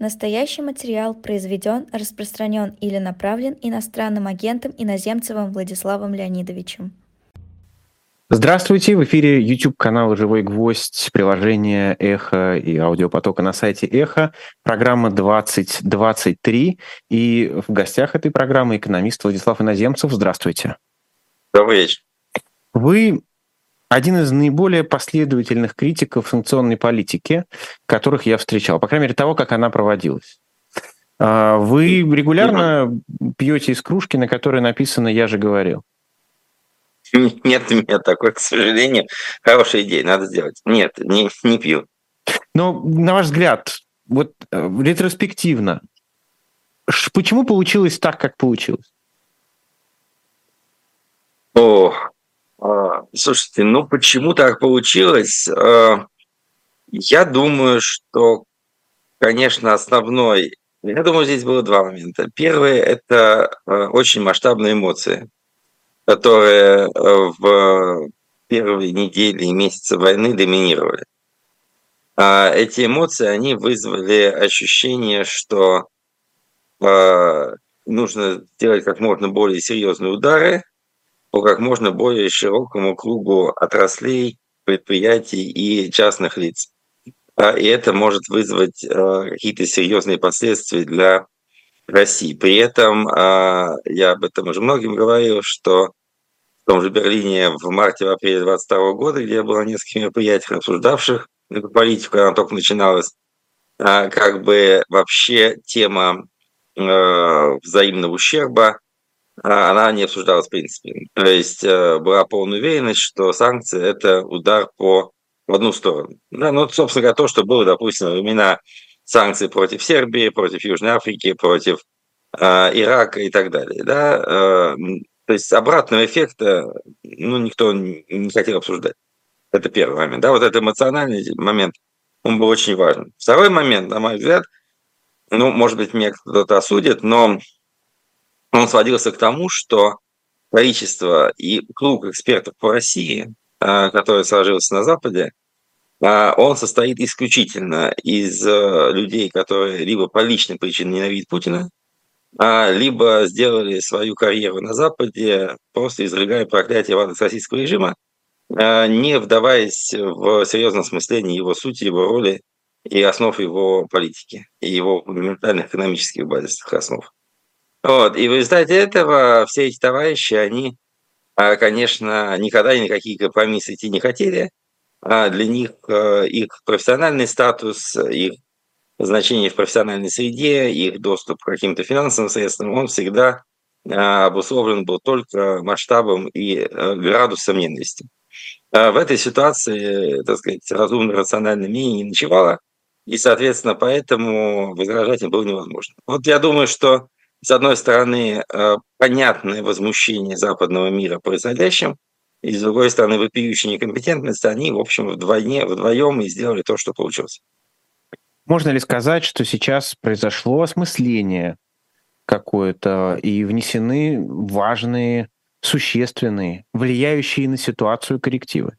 Настоящий материал произведен, распространен или направлен иностранным агентом Иноземцевым Владиславом Леонидовичем. Здравствуйте, в эфире YouTube канала «Живой гвоздь», приложение «Эхо» и аудиопотока на сайте «Эхо», программа 2023, и в гостях этой программы экономист Владислав Иноземцев. Здравствуйте. Добрый вечер. Вы один из наиболее последовательных критиков санкционной политики, которых я встречал, по крайней мере, того, как она проводилась. А, вы регулярно пьете из кружки, на которой написано «Я же говорил». Нет у меня такой, к сожалению. Хорошая идея, надо сделать. Нет, не, не пью. Но, на ваш взгляд, вот э, ретроспективно, почему получилось так, как получилось? О, а, слушайте, ну почему так получилось? А, я думаю, что, конечно, основной... Я думаю, здесь было два момента. Первый – это а, очень масштабные эмоции, которые в первые недели и месяцы войны доминировали. Эти эмоции, они вызвали ощущение, что нужно сделать как можно более серьезные удары, по как можно более широкому кругу отраслей, предприятий и частных лиц. И это может вызвать а, какие-то серьезные последствия для России. При этом а, я об этом уже многим говорил, что в том же Берлине в марте-апреле 2022 года, где я был на нескольких мероприятиях, обсуждавших политику, она только начиналась, как бы вообще тема взаимного ущерба она не обсуждалась в принципе. То есть э, была полная уверенность, что санкции – это удар по в одну сторону. Да, ну, собственно говоря, то, что было, допустим, во времена санкций против Сербии, против Южной Африки, против э, Ирака и так далее. Да? Э, то есть обратного эффекта ну, никто не хотел обсуждать. Это первый момент. Да, вот этот эмоциональный момент, он был очень важен. Второй момент, на мой взгляд, ну, может быть, меня кто-то осудит, но он сводился к тому, что количество и круг экспертов по России, а, который сложился на Западе, а, он состоит исключительно из э, людей, которые либо по личным причинам ненавидят Путина, а, либо сделали свою карьеру на Западе, просто изрыгая проклятие в адрес российского режима, не вдаваясь в серьезном смыслении его сути, его роли и основ его политики, и его фундаментальных экономических базисных основ. Вот. И в результате этого все эти товарищи, они, а, конечно, никогда ни на какие компромиссы идти не хотели. А для них э, их профессиональный статус, их значение в профессиональной среде, их доступ к каким-то финансовым средствам, он всегда а, обусловлен был только масштабом и э, градусом ненависти. В этой ситуации, так сказать, разумно рациональное мнение не ночевало, и, соответственно, поэтому возражать им было невозможно. Вот я думаю, что с одной стороны, э, понятное возмущение западного мира происходящим, и с другой стороны, вопиющая некомпетентность, они, в общем, вдвойне, вдвоем и сделали то, что получилось. Можно ли сказать, что сейчас произошло осмысление какое-то и внесены важные, существенные, влияющие на ситуацию коррективы?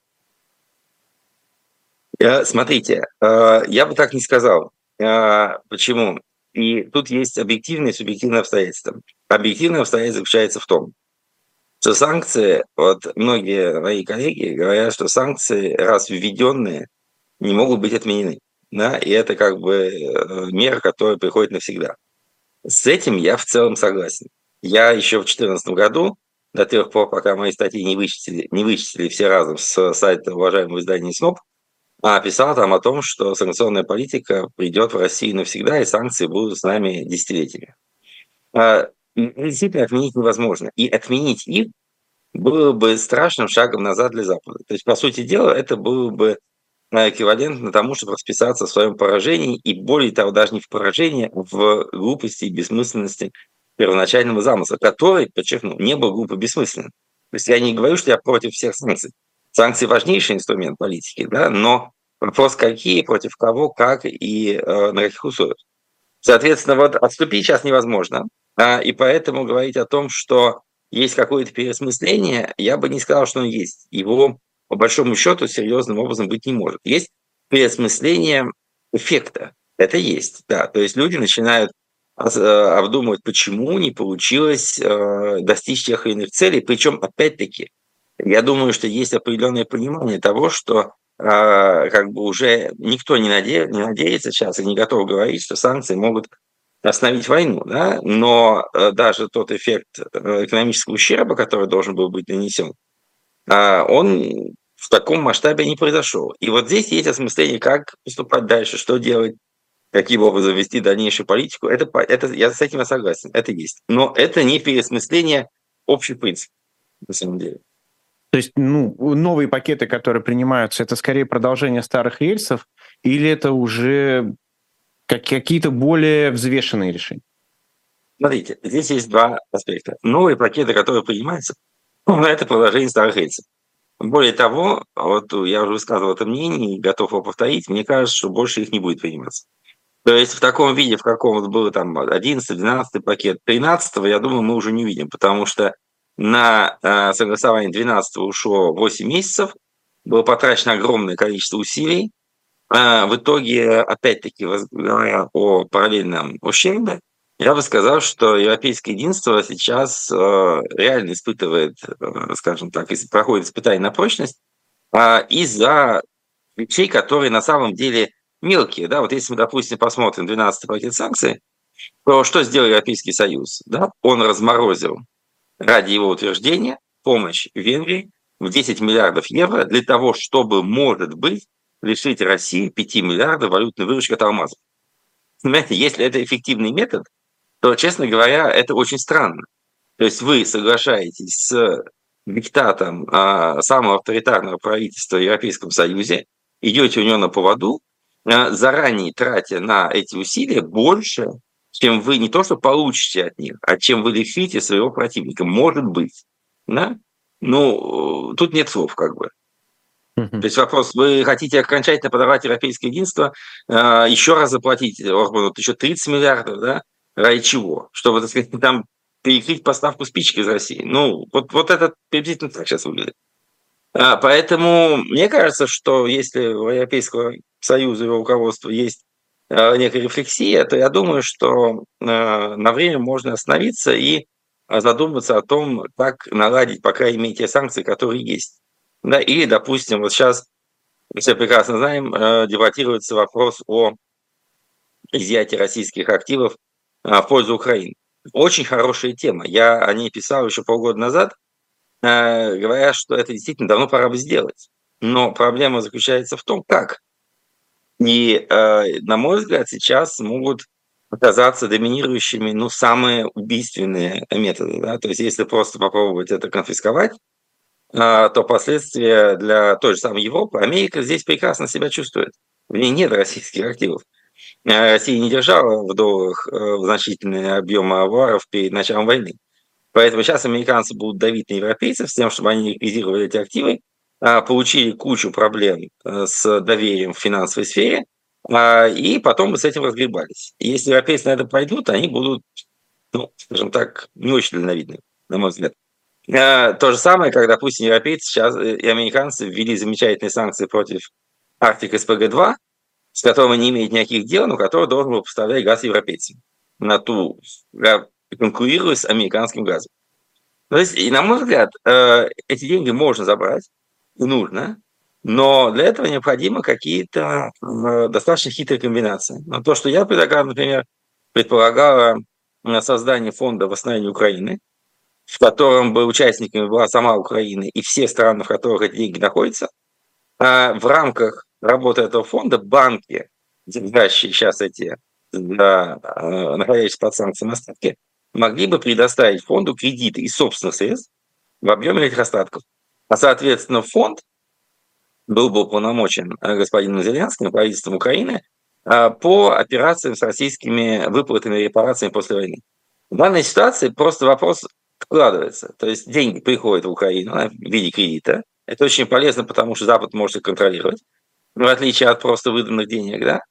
Э, смотрите, э, я бы так не сказал. Почему? И тут есть объективные и субъективные обстоятельства. Объективное обстоятельство заключается в том, что санкции, вот многие мои коллеги говорят, что санкции, раз введенные, не могут быть отменены. Да? И это как бы э, мера, которая приходит навсегда. С этим я в целом согласен. Я еще в 2014 году, до тех пор, пока мои статьи не вычислили, не вычислили все разом с сайта уважаемого издания СНОП, а писал там о том, что санкционная политика придет в Россию навсегда, и санкции будут с нами десятилетиями. А, действительно, отменить невозможно. И отменить их было бы страшным шагом назад для Запада. То есть, по сути дела, это было бы а, эквивалентно тому, чтобы расписаться в своем поражении, и более того, даже не в поражении, а в глупости и бессмысленности первоначального замысла, который, подчеркну, не был глупо бессмысленным. То есть я не говорю, что я против всех санкций. Санкции важнейший инструмент политики, да, но вопрос какие, против кого, как и э, на каких условиях. Соответственно, вот отступить сейчас невозможно, а, и поэтому говорить о том, что есть какое-то переосмысление, я бы не сказал, что оно есть. Его, по большому счету, серьезным образом быть не может. Есть переосмысление эффекта. Это есть, да. То есть люди начинают э, обдумывать, почему не получилось э, достичь тех или иных целей. Причем, опять-таки, я думаю, что есть определенное понимание того, что как бы уже никто не, наде... не надеется сейчас и не готов говорить, что санкции могут остановить войну, да? но даже тот эффект экономического ущерба, который должен был быть нанесен, он в таком масштабе не произошел. И вот здесь есть осмысление, как поступать дальше, что делать, каким образом вести дальнейшую политику. Это, это, я с этим согласен, это есть. Но это не переосмысление общих принципов, на самом деле. То есть ну, новые пакеты, которые принимаются, это скорее продолжение старых рельсов, или это уже как, какие-то более взвешенные решения? Смотрите, здесь есть два аспекта. Новые пакеты, которые принимаются, это продолжение старых рельсов. Более того, вот я уже высказывал это мнение и готов его повторить, мне кажется, что больше их не будет приниматься. То есть в таком виде, в каком вот был там 11, 12 пакет, 13 я думаю, мы уже не увидим, потому что на э, согласование 12 ушло 8 месяцев, было потрачено огромное количество усилий. Э, в итоге, опять-таки, говоря о параллельном ущербе, я бы сказал, что европейское единство сейчас э, реально испытывает, скажем так, проходит испытание на прочность из-за вещей, которые на самом деле мелкие. Да? Вот если мы, допустим, посмотрим 12 пакет санкций, то что сделал Европейский Союз? Да? Он разморозил ради его утверждения помощь Венгрии в 10 миллиардов евро для того, чтобы, может быть, лишить России 5 миллиардов валютной выручки от алмазов. Понимаете, если это эффективный метод, то, честно говоря, это очень странно. То есть вы соглашаетесь с диктатом а, самого авторитарного правительства в Европейском Союзе, идете у него на поводу, а, заранее тратя на эти усилия больше, чем вы не то что получите от них, а чем вы лишите своего противника. Может быть. Да? Ну, тут нет слов как бы. То есть вопрос, вы хотите окончательно подорвать европейское единство, а, еще раз заплатить Орбану еще 30 миллиардов, да? Ради чего? Чтобы, так сказать, там перекрыть поставку спичек из России. Ну, вот, вот это приблизительно так сейчас выглядит. А, поэтому мне кажется, что если у Европейского Союза и его руководства есть а, некая рефлексия, то я думаю, что а, на время можно остановиться и задуматься о том, как наладить, по крайней мере, те санкции, которые есть. Да, или, допустим, вот сейчас, все прекрасно знаем, дебатируется вопрос о изъятии российских активов в пользу Украины. Очень хорошая тема. Я о ней писал еще полгода назад, говоря, что это действительно давно пора бы сделать. Но проблема заключается в том, как. И, а, на мой взгляд, сейчас могут оказаться доминирующими ну, самые убийственные методы. Да? То есть если просто попробовать это конфисковать, то последствия для той же самой Европы, Америка здесь прекрасно себя чувствует. В ней нет российских активов. Э, Россия не держала в долларах э, значительные объемы аваров перед началом войны. Поэтому сейчас американцы будут давить на европейцев с тем, чтобы они реквизировали эти активы, получили кучу проблем э, с доверием в финансовой сфере, а, и потом мы с этим разгребались. Если европейцы на это пойдут, они будут, ну, скажем так, не очень дальновидны, на мой взгляд. То же самое, как, допустим, европейцы сейчас и американцы ввели замечательные санкции против Арктик СПГ-2, с которым не имеет никаких дел, но который должен был поставлять газ европейцам на ту, конкурируя с американским газом. То есть, и на мой взгляд, э, эти деньги можно забрать, нужно, но для этого необходимы какие-то э, достаточно хитрые комбинации. Но то, что я предлагаю, например, предполагало создание фонда восстановления Украины, в котором бы участниками была сама Украина и все страны, в которых эти деньги находятся, в рамках работы этого фонда банки, держащие сейчас эти, да, э, находящиеся под санкциями остатки, могли бы предоставить фонду кредиты из собственных средств в объеме этих остатков. А, соответственно, фонд был бы уполномочен э, господином Зеленским, правительством Украины, э, по операциям с российскими выплатами и репарациями после войны. В данной ситуации просто вопрос вкладывается. То есть деньги приходят в Украину в виде кредита. Это очень полезно, потому что Запад может их контролировать в отличие от просто выданных денег, да?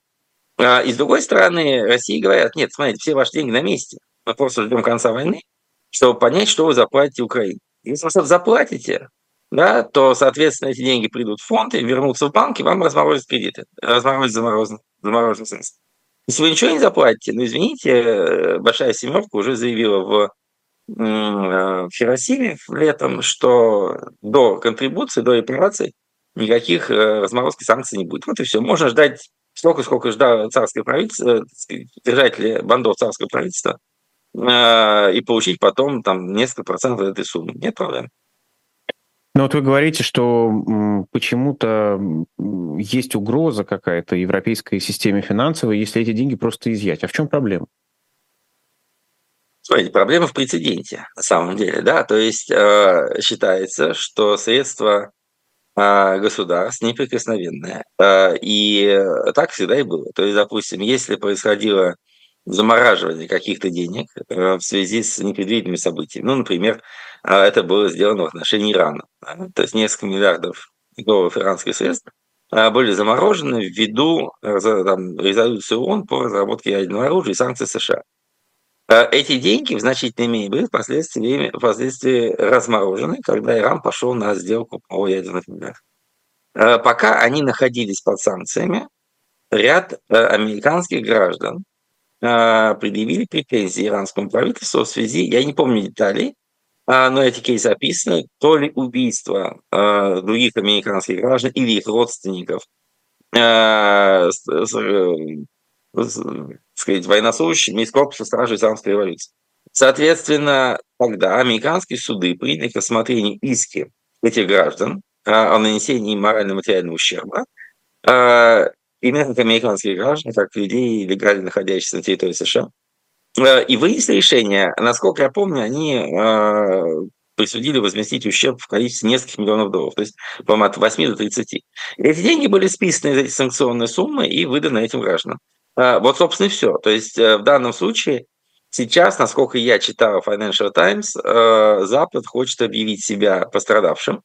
А, и с другой стороны, России говорят, нет, смотрите, все ваши деньги на месте, мы просто ждем конца войны, чтобы понять, что вы заплатите Украине. Если вы что-то заплатите, да, то, соответственно, эти деньги придут в фонд и вернутся в банк, и вам разморозят кредиты, разморозят замороженные, замороженные средства. Если вы ничего не заплатите, ну, извините, э, Большая Семерка уже заявила в, э, в Хиросиме летом, что до контрибуции, до репараций никаких э, разморозки санкций не будет. Вот и все. Можно ждать столько, сколько ждало царское правительство, держатели бандов царского правительства, и получить потом там несколько процентов этой суммы. Нет проблем. Но вот вы говорите, что почему-то есть угроза какая-то европейской системе финансовой, если эти деньги просто изъять. А в чем проблема? Смотрите, проблема в прецеденте, на самом деле, да, то есть э, считается, что средства э, государств неприкосновенные, э, и так всегда и было. То есть, допустим, если происходило замораживание каких-то денег э, в связи с непредвиденными событиями. Ну, например, э, это было сделано в отношении Ирана. То есть несколько миллиардов долларов иранских средств э, были заморожены ввиду там, резолюции ООН по разработке ядерного оружия и санкций США. Эти деньги в значительной мере были впоследствии, впоследствии разморожены, когда Иран пошел на сделку по ядерных миллиардах. Пока они находились под санкциями, ряд американских граждан а, предъявили претензии иранскому правительству в связи, я не помню деталей, а, но эти кейсы описаны, то ли убийство а, других американских граждан или их родственников, сказать, военнослужащими из корпуса стражи Исламской революции. Соответственно, тогда американские суды приняли к рассмотрению иски этих граждан о нанесении морально-материального ущерба, именно как американских граждан, как людей, легально находящихся на территории США. Э, и вынесли решение, насколько я помню, они э, присудили возместить ущерб в количестве нескольких миллионов долларов, то есть, по-моему, от 8 до 30. И эти деньги были списаны из этих санкционной суммы и выданы этим гражданам. Э, вот, собственно, и все. То есть, в данном случае сейчас, насколько я читал Financial Times, Запад хочет объявить себя пострадавшим,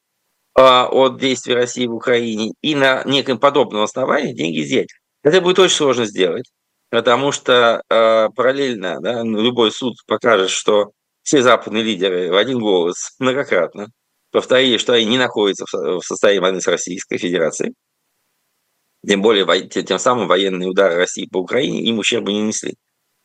от действий России в Украине и на неком подобном основании деньги изъять. Это будет очень сложно сделать, потому что э, параллельно да, любой суд покажет, что все западные лидеры в один голос многократно повторили, что они не находятся в состоянии войны с Российской Федерацией. Тем более, тем самым военные удары России по Украине им ущерба не несли.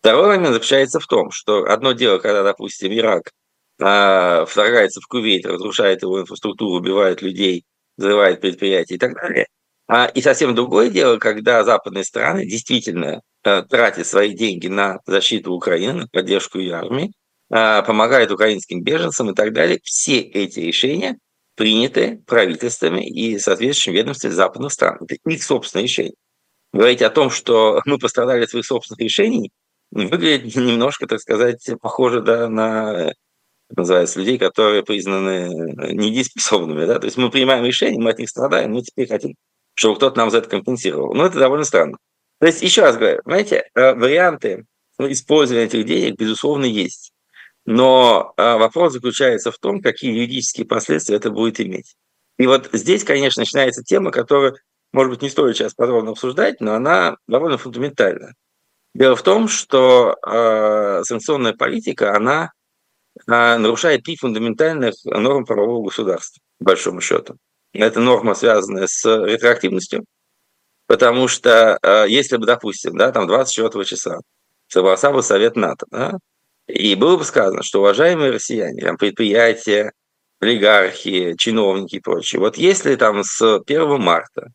Второй момент заключается в том, что одно дело, когда, допустим, Ирак вторгается в Кувейт, разрушает его инфраструктуру, убивает людей, взрывает предприятия и так далее. А, и совсем другое дело, когда западные страны действительно а, тратят свои деньги на защиту Украины, на поддержку ее армии, а, помогают украинским беженцам и так далее. Все эти решения приняты правительствами и соответствующими ведомствами западных стран. Это их собственное решение. Говорить о том, что мы пострадали от своих собственных решений, выглядит немножко, так сказать, похоже да, на называется, людей, которые признаны э, недееспособными. Да? То есть мы принимаем решения, мы от них страдаем, мы теперь хотим, чтобы кто-то нам за это компенсировал. Но это довольно странно. То есть, еще раз говорю, знаете, э, варианты использования этих денег, безусловно, есть. Но э, вопрос заключается в том, какие юридические последствия это будет иметь. И вот здесь, конечно, начинается тема, которую, может быть, не стоит сейчас подробно обсуждать, но она довольно фундаментальна. Дело в том, что э, санкционная политика, она нарушает три фундаментальных норм правового государства, по большому счету. Это норма, связанная с ретроактивностью, потому что а, если бы, допустим, да, там 24 числа согласовал бы Совет НАТО, да, и было бы сказано, что уважаемые россияне, там, предприятия, олигархи, чиновники и прочее, вот если там с 1 марта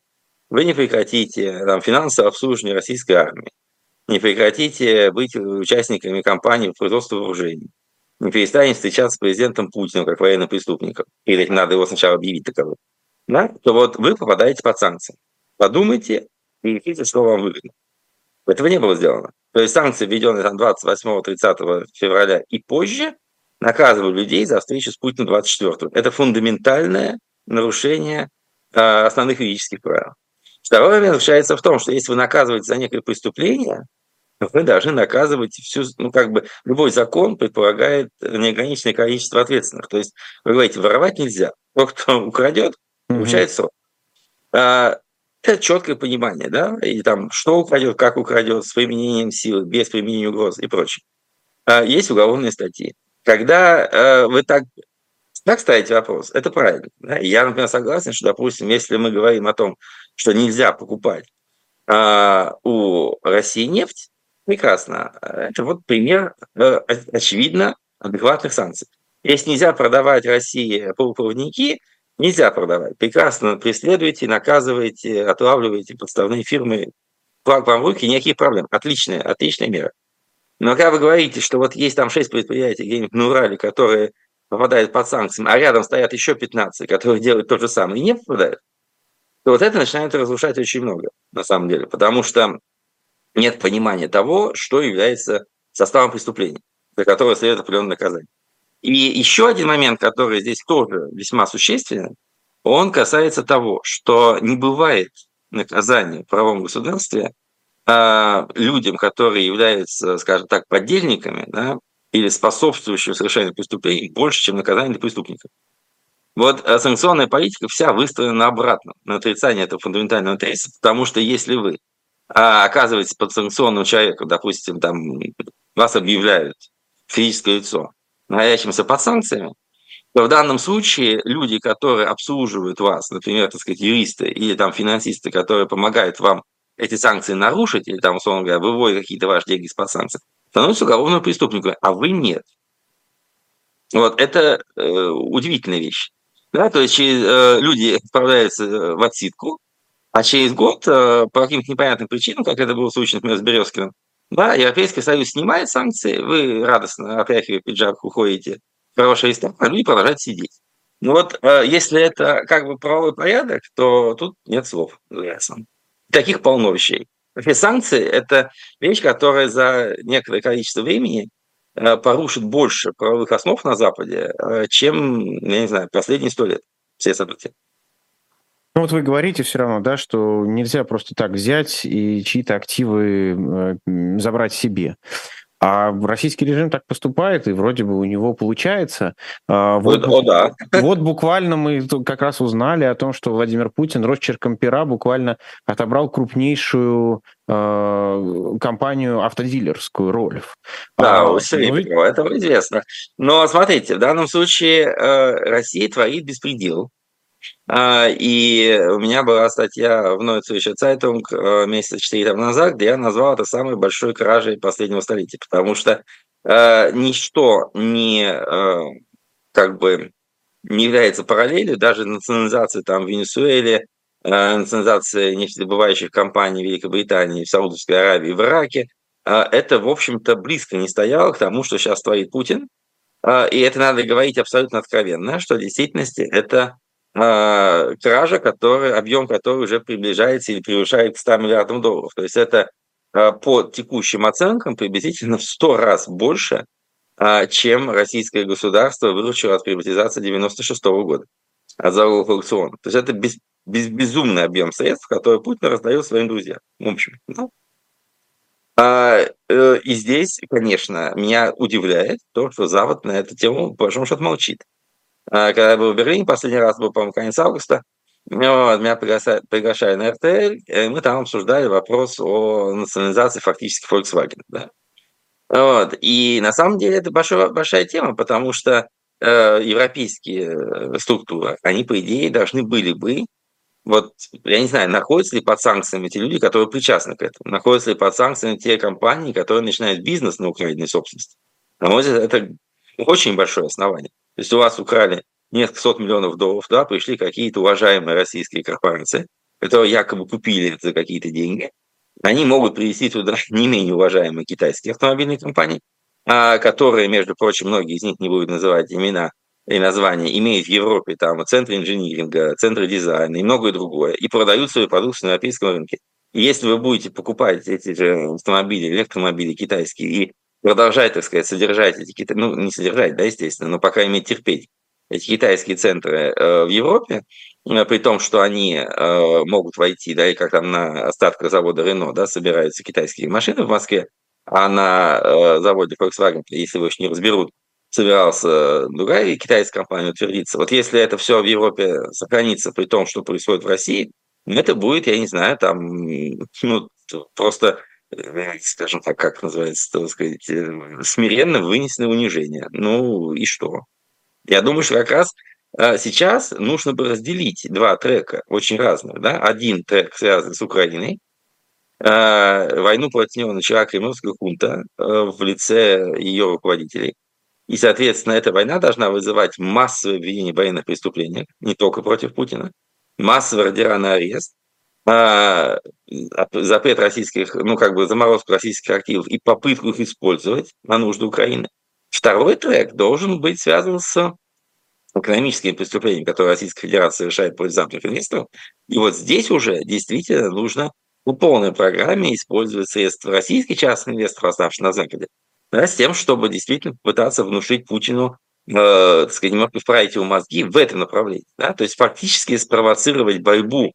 вы не прекратите там, финансовое обслуживание российской армии, не прекратите быть участниками кампании по производству вооружений, не перестанет встречаться с президентом Путиным как военным преступником, или надо его сначала объявить таковым, да, то вот вы попадаете под санкции. Подумайте и решите, что вам выгодно. Этого не было сделано. То есть санкции, введенные там 28-30 февраля и позже, наказывают людей за встречу с Путиным 24 Это фундаментальное нарушение э, основных юридических правил. Второй момент заключается в том, что если вы наказываете за некое преступление, вы должны наказывать всю, ну, как бы, любой закон предполагает неограниченное количество ответственных. То есть, вы говорите, воровать нельзя. Тот, кто украдет, получает срок. А, это четкое понимание, да, и там, что украдет, как украдет, с применением силы, без применения угроз и прочее. А, есть уголовные статьи. Когда а, вы так, так ставите вопрос, это правильно. Да? Я, например, согласен, что, допустим, если мы говорим о том, что нельзя покупать а, у России нефть, Прекрасно. Это вот пример, э, очевидно, адекватных санкций. Если нельзя продавать России полупроводники, нельзя продавать. Прекрасно преследуйте, наказывайте, отлавливаете подставные фирмы. Флаг вам в руки, никаких проблем. Отличная, отличная мера. Но когда вы говорите, что вот есть там 6 предприятий где-нибудь на Урале, которые попадают под санкциями, а рядом стоят еще 15, которые делают то же самое и не попадают, то вот это начинает разрушать очень много, на самом деле, потому что нет понимания того, что является составом преступления, за которое следует определенное наказание. И еще один момент, который здесь тоже весьма существенен, он касается того, что не бывает наказания в правом государстве а, людям, которые являются, скажем так, подельниками да, или способствующими совершению преступлений, больше, чем наказание для преступников. Вот а, санкционная политика вся выстроена на обратном, на отрицание этого фундаментального тезиса, потому что если вы а, оказываетесь под санкционным человеком, допустим, там вас объявляют физическое лицо, находящимся под санкциями, то в данном случае люди, которые обслуживают вас, например, так сказать, юристы или там финансисты, которые помогают вам эти санкции нарушить, или там, условно говоря, выводят какие-то ваши деньги из-под санкций, становятся уголовным преступником, а вы нет. Вот это э, удивительная вещь. Да, то есть через, э, люди отправляются в отсидку, а через год э, по каким-то непонятным причинам, как это было в случае, например, с Березкиным, да, Европейский Союз снимает санкции, вы радостно, отряхивая пиджак, уходите в хороший ресторан, а люди продолжают сидеть. Ну вот, э, если это как бы правовой порядок, то тут нет слов. Ясно. Таких полно вещей. Вообще санкции – это вещь, которая за некоторое количество времени э, порушит больше правовых основ на Западе, чем, я не знаю, последние сто лет все события. Ну вот вы говорите все равно, да, что нельзя просто так взять и чьи-то активы э, забрать себе. А российский режим так поступает, и вроде бы у него получается. А, вот, О, да. вот буквально мы как раз узнали о том, что Владимир Путин росчерком пера буквально отобрал крупнейшую э, компанию автодилерскую Рольф. Да, а, у ну, это известно. Но смотрите, в данном случае э, Россия творит беспредел. А, и у меня была статья в Neue Zeitung месяца четыре там назад, где я назвал это самой большой кражей последнего столетия, потому что э, ничто не э, как бы не является параллелью, даже национализация там в Венесуэле, э, национализация нефтедобывающих компаний в Великобритании, в Саудовской Аравии, в Ираке, э, это, в общем-то, близко не стояло к тому, что сейчас творит Путин. Э, и это надо говорить абсолютно откровенно, что в действительности это а, кража, который, объем которой уже приближается или превышает 100 миллиардов долларов. То есть это а, по текущим оценкам приблизительно в 100 раз больше, а, чем российское государство выручило от приватизации 1996 года, от залогов аукциона. То есть это без, без, безумный объем средств, который Путин раздает своим друзьям. В общем, ну, а, э, и здесь, конечно, меня удивляет то, что Запад на эту тему, по большому счету, молчит. А, когда я был в Берлине, последний раз был, по-моему, конец августа, вот, меня приглашали, приглашали на РТЛ, и мы там обсуждали вопрос о национализации фактически Volkswagen. Да? Вот. И на самом деле это большая, большая тема, потому что э, европейские э, структуры, они, по идее, должны были бы, вот, я не знаю, находятся ли под санкциями те люди, которые причастны к этому, находятся ли под санкциями те компании, которые начинают бизнес на украинной собственности. На мой взгляд, это очень большое основание. То есть у вас украли несколько сот миллионов долларов, да, пришли какие-то уважаемые российские корпорации, которые якобы купили это за какие-то деньги. Они могут привести туда не менее уважаемые китайские автомобильные компании, а, которые, между прочим, многие из них не будут называть имена и названия, имеют в Европе там центры инжиниринга, центры дизайна и многое другое, и продают свою продукцию на европейском рынке. И если вы будете покупать эти же автомобили, электромобили китайские и продолжать, так сказать, содержать эти китайские, ну, не содержать, да, естественно, но пока иметь терпеть эти китайские центры э, в Европе, э, при том, что они э, могут войти, да, и как там на остатках завода Рено, да, собираются китайские машины в Москве, а на заводе Volkswagen, если его еще не разберут, собирался другая китайская компания утвердиться. Вот если это все в Европе сохранится при том, что происходит в России, это будет, я не знаю, там, ну, просто скажем так, как называется, так сказать, э, смиренно вынесено унижение. Ну и что? Я думаю, что как раз а, сейчас нужно бы разделить два трека очень разных. Да? Один трек связан с Украиной, войну против него начала кремлевская хунта в лице ее руководителей. И, соответственно, эта война должна вызывать массовое обвинение в военных преступлениях, не только против Путина, массовый радиальный арест, а, запрет российских, ну, как бы заморозку российских активов и попытку их использовать на нужды Украины. Второй трек должен быть связан с экономическими преступлениями, которые Российская Федерация совершает против западных инвесторов. И вот здесь уже действительно нужно по полной программе использовать средства российских частных инвесторов, оставшихся на Западе, да, с тем, чтобы действительно пытаться внушить Путину, э, так сказать, немного вправить его мозги в этом направлении. Да? То есть фактически спровоцировать борьбу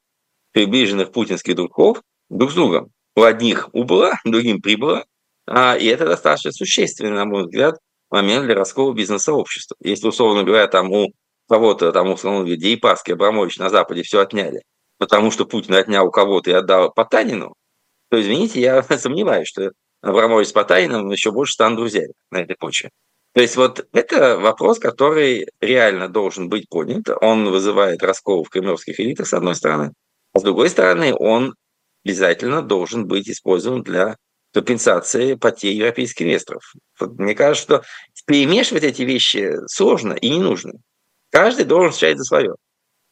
приближенных путинских дружков друг с другом. У одних убыло, другим прибыло, а, и это достаточно существенный, на мой взгляд, момент для раскола бизнес-сообщества. Если, условно говоря, там у кого-то, там, условно говоря, Дейпаски, Абрамович на Западе все отняли, потому что Путин отнял у кого-то и отдал Потанину, то, извините, я сомневаюсь, что Абрамович с Потаниным еще больше станут друзьями на этой почве. То есть вот это вопрос, который реально должен быть поднят. Он вызывает раскол в кремлевских элитах, с одной стороны. А с другой стороны, он обязательно должен быть использован для компенсации потерь европейских инвесторов. Вот мне кажется, что перемешивать эти вещи сложно и не нужно. Каждый должен отвечать за свое.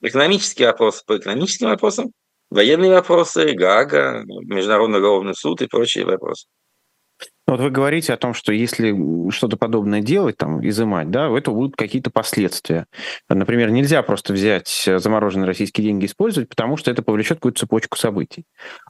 Экономические вопросы по экономическим вопросам, военные вопросы, ГАГА, Международный уголовный суд и прочие вопросы. Ну, вот вы говорите о том, что если что-то подобное делать, там, изымать, да, у этого будут какие-то последствия. Например, нельзя просто взять замороженные российские деньги использовать, потому что это повлечет какую-то цепочку событий.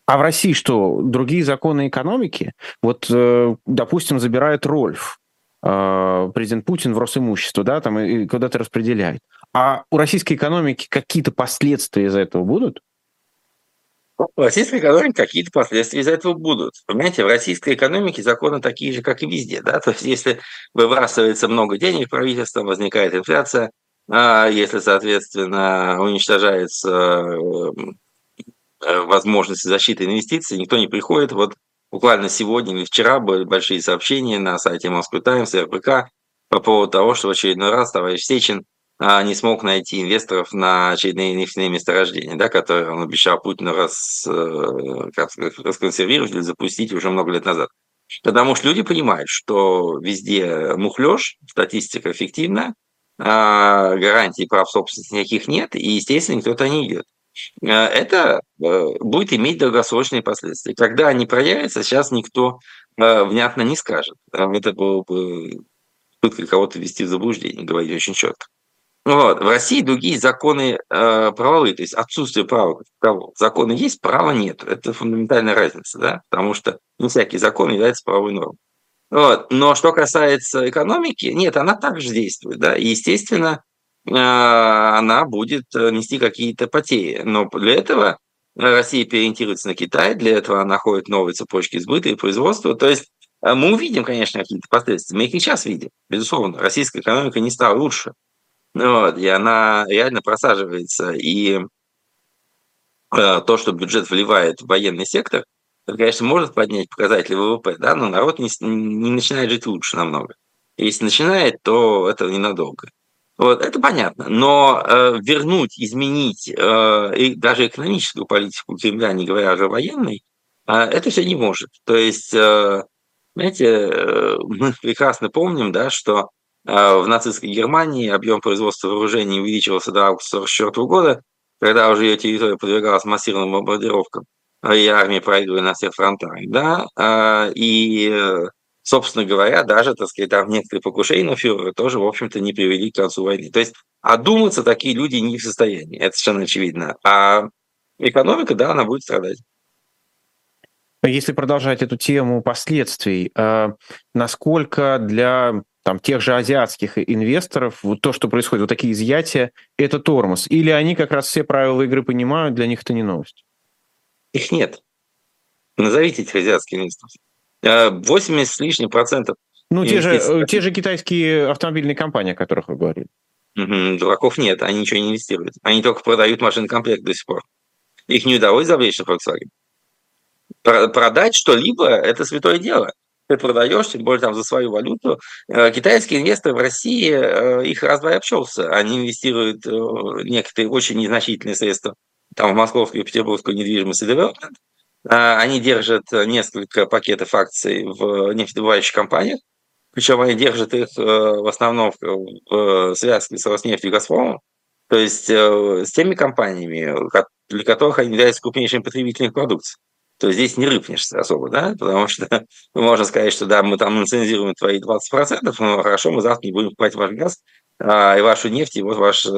А в России что, другие законы экономики? Вот, э, допустим, забирает Рольф, э, президент Путин в Росимущество, да, там и куда-то распределяет. А у российской экономики какие-то последствия из-за этого будут? В российской экономике какие-то последствия из этого будут. Понимаете, в российской экономике законы такие же, как и везде. Да? То есть, если выбрасывается много денег правительством, возникает инфляция, а если, соответственно, уничтожается э, возможности защиты инвестиций, никто не приходит. Вот буквально сегодня или вчера были большие сообщения на сайте Москвы Таймс и РБК по поводу того, что в очередной раз товарищ Сечин не смог найти инвесторов на очередные нефтяные месторождения, да, которые он обещал Путину рас, э, как расконсервировать или запустить уже много лет назад. Потому что люди понимают, что везде мухлёж, статистика эффективна, а гарантий прав собственности никаких нет, и, естественно, туда не идет. А, это э, будет иметь долгосрочные последствия. Когда они проявятся, сейчас никто э, внятно не скажет. Это было бы попытка кого-то ввести в заблуждение, говорить очень четко. Вот. В России другие законы э, правовые, то есть отсутствие права кого. Законы есть, права нет. Это фундаментальная разница, да? потому что не всякий закон является правовой нормой. Вот. Но что касается экономики, нет, она также действует. Да? И, естественно, э, она будет э, нести какие-то потери. Но для этого Россия переориентируется на Китай, для этого она находит новые цепочки сбыта и производства. То есть э, мы увидим, конечно, какие-то последствия. Мы их и сейчас видим, безусловно. Российская экономика не стала лучше. Вот, и она реально просаживается. И э, то, что бюджет вливает в военный сектор, это, конечно, может поднять показатели ВВП, да, но народ не, не начинает жить лучше намного. Если начинает, то это ненадолго. Вот, это понятно. Но э, вернуть, изменить э, и даже экономическую политику Кремля, не говоря уже военной, э, это все не может. То есть, э, знаете, э, мы прекрасно помним, да, что в нацистской Германии объем производства вооружений увеличивался до августа 1944 года, когда уже ее территория подвергалась массированным бомбардировкам, а и армии проигрывали на всех фронтах. Да? А, и, собственно говоря, даже, так сказать, там некоторые покушения на фюрера тоже, в общем-то, не привели к концу войны. То есть одуматься такие люди не в состоянии, это совершенно очевидно. А экономика, да, она будет страдать. Если продолжать эту тему последствий, насколько для там, тех же азиатских инвесторов, вот то, что происходит, вот такие изъятия, это тормоз? Или они как раз все правила игры понимают, для них это не новость? Их нет. Назовите этих азиатских инвесторов. 80 с лишним процентов. Ну, те же, те же китайские автомобильные компании, о которых вы говорили. Угу, дураков нет, они ничего не инвестируют. Они только продают машин комплект до сих пор. Их не удалось завлечь на Volkswagen. Продать что-либо – это святое дело ты продаешь, тем более там за свою валюту. Э, китайские инвесторы в России, э, их раз-два общался. Они инвестируют э, некоторые очень незначительные средства там в московскую и петербургскую недвижимость и девелопмент. Они держат несколько пакетов акций в нефтедобывающих компаниях, причем они держат их в основном в связке с Роснефтью и Газпромом, то есть с теми компаниями, для которых они являются крупнейшими потребителями продукции. То здесь не рыпнешься особо, да, потому что можно сказать, что да, мы там лицензируем твои 20%, но хорошо, мы завтра не будем покупать ваш газ а, и вашу нефть, и вот ваш э,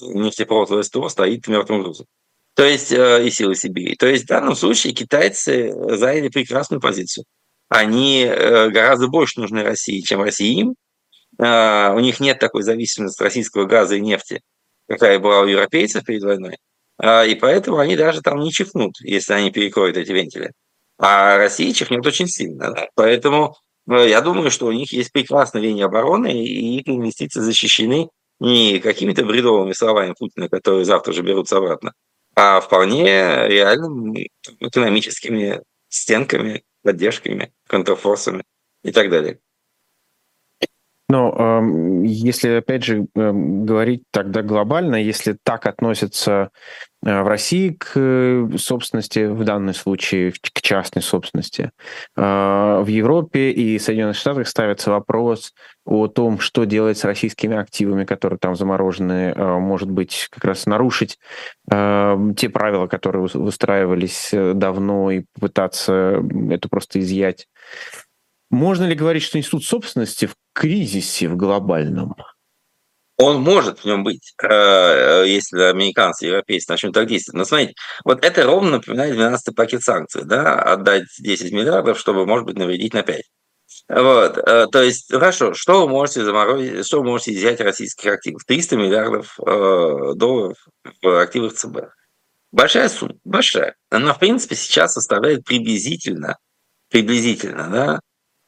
нефтепровод СТО стоит мертвым грузом. То есть э, и силы Сибири. То есть в данном случае китайцы заняли прекрасную позицию. Они э, гораздо больше нужны России, чем Россия им. Э, у них нет такой зависимости от российского газа и нефти, какая была у европейцев перед войной. А, и поэтому они даже там не чихнут, если они перекроют эти вентили. А Россия чихнет очень сильно. Поэтому э, я думаю, что у них есть прекрасная линия обороны, и их инвестиции защищены не какими-то бредовыми словами Путина, которые завтра же берутся обратно, а вполне реальными экономическими стенками, поддержками, контрфорсами и так далее. Но если, опять же, говорить тогда глобально, если так относятся э, в России к э, собственности, в данном случае к частной собственности, а, в Европе и Соединенных Штатах ставится вопрос о том, что делать с российскими активами, которые там заморожены, может быть, как раз нарушить те правила, которые выстраивались э, давно, и попытаться это просто изъять. Можно ли говорить, что институт собственности в кризисе в глобальном? Он может в нем быть, э, если американцы европейцы начнут так действовать. Но смотрите, вот это ровно напоминает 12-й пакет санкций, да, отдать 10 миллиардов, чтобы, может быть, навредить на 5. Вот, э, то есть, хорошо, что вы можете заморозить, что вы можете изъять российских активов? 300 миллиардов э, долларов в активах ЦБ. Большая сумма, большая. Она, в принципе, сейчас составляет приблизительно, приблизительно, да,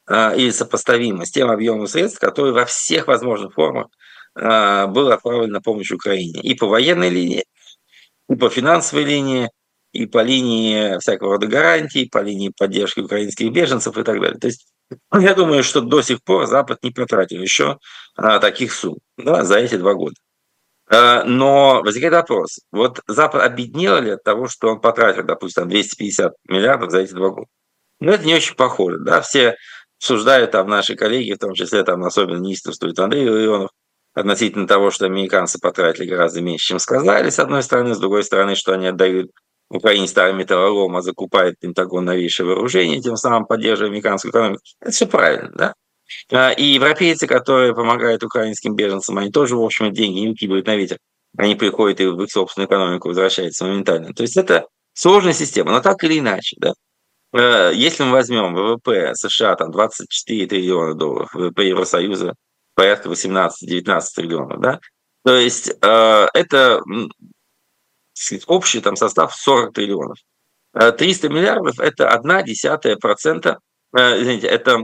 а, или сопоставимо с тем объемом средств, который во всех возможных формах а, был отправлен на помощь Украине. И по военной линии, и по финансовой линии, и по линии всякого рода гарантий, по линии поддержки украинских беженцев и так далее. То есть я думаю, что до сих пор Запад не потратил еще а, таких сумм да, за эти два года. Но возникает вопрос, вот Запад объединил ли от того, что он потратил, допустим, 250 миллиардов за эти два года? Ну, это не очень похоже. Да? Все обсуждают там наши коллеги, в том числе там особенно неистовствует Андрей Ионов, относительно того, что американцы потратили гораздо меньше, чем сказали, с одной стороны, с другой стороны, что они отдают Украине старый металлолом, а закупает Пентагон новейшее вооружение, тем самым поддерживая американскую экономику. Это все правильно, да? А, и европейцы, которые помогают украинским беженцам, они тоже, в общем, деньги не укидывают на ветер. Они приходят и в их собственную экономику возвращаются моментально. То есть это сложная система, но так или иначе, да. Э, если мы возьмем ВВП США, там 24 триллиона долларов, ВВП Евросоюза порядка 18-19 триллионов, да, то есть э, это общий там состав 40 триллионов. 300 э, миллиардов – это одна десятая процента, извините, это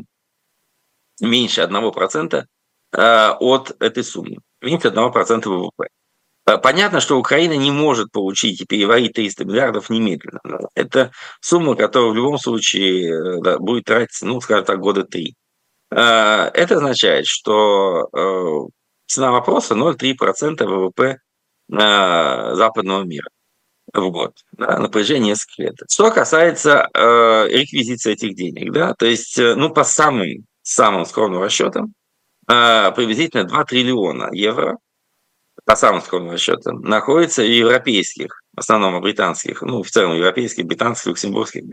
меньше одного процента от этой суммы, меньше одного процента ВВП. Э, понятно, что Украина не может получить и переварить 300 миллиардов немедленно. Это сумма, которая в любом случае э, будет тратиться, ну, скажем так, года три. Э, это означает, что цена вопроса 0,3% ВВП западного мира в год да, на протяжении нескольких лет. Что касается э, реквизиции этих денег, да, то есть, ну, по самым, самым скромным расчетам, э, приблизительно 2 триллиона евро по самым скромным расчетам, находится европейских, в основном британских, ну, в целом европейских, британских, люксембургских,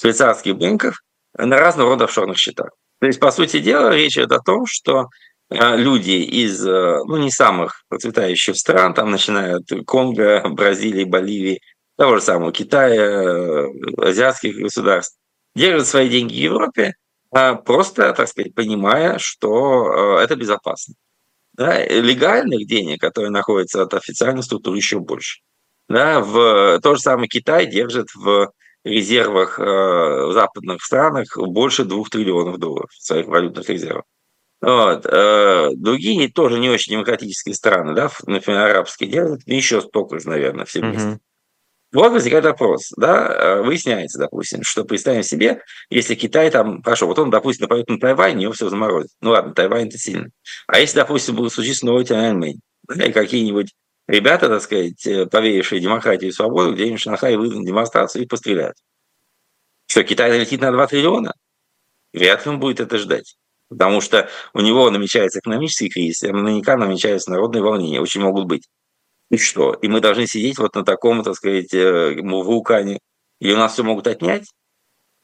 швейцарских банках на разного рода офшорных счетах. То есть, по сути дела, речь идет о том, что э, люди из, э, ну, не самых процветающих стран, там, начиная от Конго, Бразилии, Боливии, того же самого Китая, э, азиатских государств, держат свои деньги в Европе, просто, так сказать, понимая, что это безопасно. Да, легальных денег, которые находятся от официальной структуры, еще больше. Да, в, то же самое Китай держит в резервах э, в западных странах больше двух триллионов долларов своих валютных резервах. Вот. Э, другие тоже не очень демократические страны, да, например, арабские, держат еще столько же, наверное, все вместе. Mm-hmm. Вот возникает вопрос, да, э, выясняется, допустим, что представим себе, если Китай там, хорошо, вот он, допустим, нападет на Тайвань, его все заморозит. Ну ладно, Тайвань это сильно. А если, допустим, будет случиться новый Тяньаньмэнь, да, и какие-нибудь ребята, так сказать, э, поверившие демократию и свободу, где-нибудь в Шанхае выйдут на демонстрацию и постреляют. Что, Китай налетит на 2 триллиона? Вряд ли он будет это ждать. Потому что у него намечается экономический кризис, а наверняка намечаются народные волнения, очень могут быть. И что? И мы должны сидеть вот на таком, так сказать, э, вулкане, и у нас все могут отнять?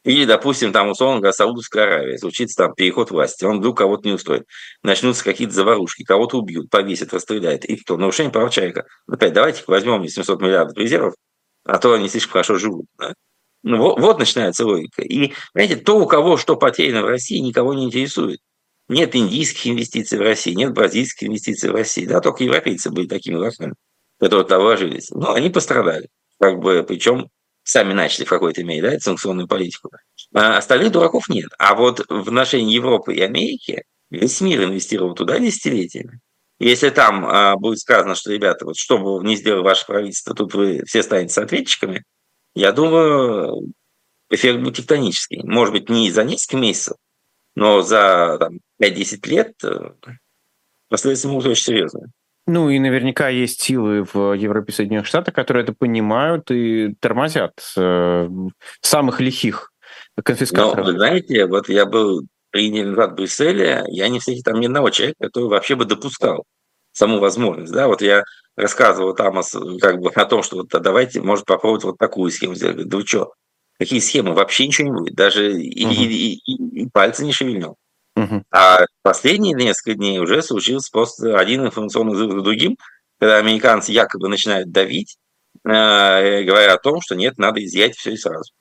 Или, допустим, там, условно говоря, Саудовская Аравия, случится там переход власти, он вдруг кого-то не устроит. Начнутся какие-то заварушки, кого-то убьют, повесят, расстреляют. И кто? Нарушение прав человека. Опять давайте возьмем 700 миллиардов резервов, а то они слишком хорошо живут. Да? Ну, вот, вот начинается логика. И, понимаете, то, у кого что потеряно в России, никого не интересует. Нет индийских инвестиций в России, нет бразильских инвестиций в России. Да, только европейцы были такими лохами, которые там вложились. Но они пострадали. Как бы, причем сами начали в какой-то мере, да, санкционную политику. А остальных дураков нет. А вот в отношении Европы и Америки весь мир инвестировал туда десятилетиями. Если там а, будет сказано, что, ребята, вот что бы не сделало ваше правительство, тут вы все станете ответчиками, я думаю, эффект будет тектонический. Может быть, не за несколько месяцев, но за там, 5-10 лет э, последствия могут очень серьезные. Ну и наверняка есть силы в Европе и Соединенных Штатах, которые это понимают и тормозят э, самых лихих конфискаторов. Но, вы знаете, вот я был три недели назад в Брюсселе, я не встретил там ни одного человека, который вообще бы допускал саму возможность. Да? Вот я рассказывал там как бы, о том, что вот, давайте, может, попробовать вот такую схему сделать. Да вы что, какие схемы? Вообще ничего не будет. Даже угу. и, и, и, и пальцы не шевельнул. Угу. А последние несколько дней уже случился просто один информационный взрыв за другим, когда американцы якобы начинают давить, э, говоря о том, что нет, надо изъять все и сразу.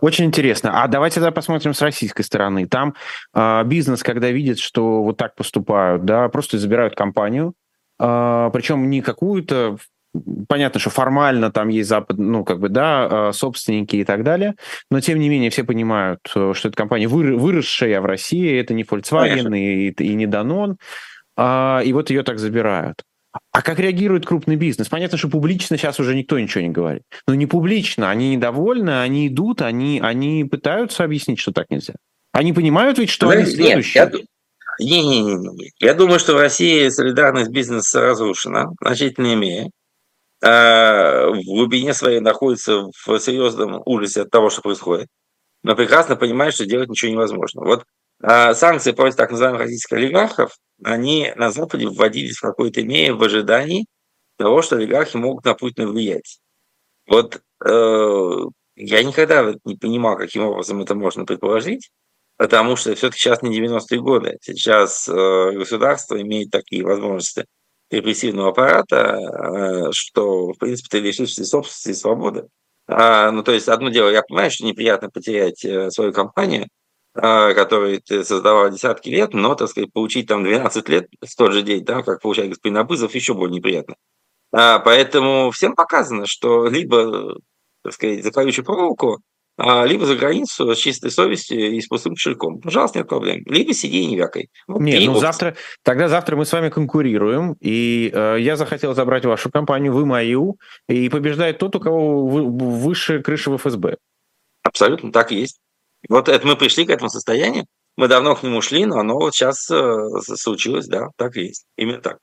Очень интересно. А давайте тогда посмотрим с российской стороны. Там э, бизнес, когда видит, что вот так поступают, да, просто забирают компанию, э, причем не какую-то понятно, что формально там есть запад, ну, как бы, да, собственники и так далее, но, тем не менее, все понимают, что это компания, выросшая в России, это не Volkswagen и, и не Danone, а, и вот ее так забирают. А как реагирует крупный бизнес? Понятно, что публично сейчас уже никто ничего не говорит. Но не публично, они недовольны, они идут, они, они пытаются объяснить, что так нельзя. Они понимают ведь, что Знаете, они следующие. Нет, я... Не, не, не, не. Я думаю, что в России солидарность бизнеса разрушена, значительно имея. А, в глубине своей находится в серьезном ужасе от того, что происходит. Но прекрасно понимает, что делать ничего невозможно. Вот а, санкции против так называемых российских олигархов, они на Западе вводились в какой-то мере в ожидании того, что олигархи могут на Путина влиять. Вот э, я никогда не понимал, каким образом это можно предположить, потому что все-таки сейчас не 90-е годы. Сейчас э, государство имеет такие возможности репрессивного аппарата, э, что, в принципе, ты лишишься собственности и свободы. А, ну, то есть, одно дело, я понимаю, что неприятно потерять э, свою компанию, а, который ты создавал десятки лет, но, так сказать, получить там 12 лет в тот же день, да, как получает господин Абызов, еще более неприятно. А, поэтому всем показано, что либо, так сказать, за колючую проволоку, либо за границу с чистой совестью и с пустым кошельком. Пожалуйста, нет проблем. Либо сиди и не вякай. Вот нет, ну завтра, тогда завтра мы с вами конкурируем, и э, я захотел забрать вашу компанию, вы мою, и побеждает тот, у кого выше крыши в ФСБ. Абсолютно так и есть. Вот это мы пришли к этому состоянию. Мы давно к нему шли, но оно вот сейчас э, случилось, да, так и есть. Именно так.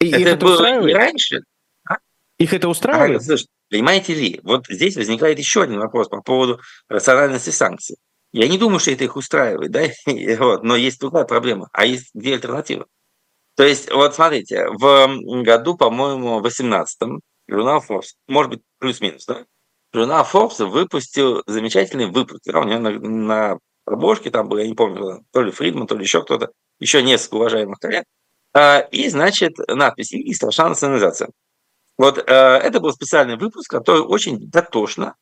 И это, это было устраивает? раньше. А? Их это устраивает? А, слушай, понимаете ли, вот здесь возникает еще один вопрос по поводу рациональности санкций. Я не думаю, что это их устраивает, да, вот, но есть другая проблема. А есть две альтернативы. То есть, вот смотрите, в году, по-моему, 18-м журнал Forbes, может быть, плюс-минус, да, журнал Forbes выпустил замечательный выпуск. Да, у него на, на обложке там был, я не помню, то ли Фридман, то ли еще кто-то, еще несколько уважаемых коллег. А, и, значит, надпись «И страшна национализация». Вот э, это был специальный выпуск, который очень дотошно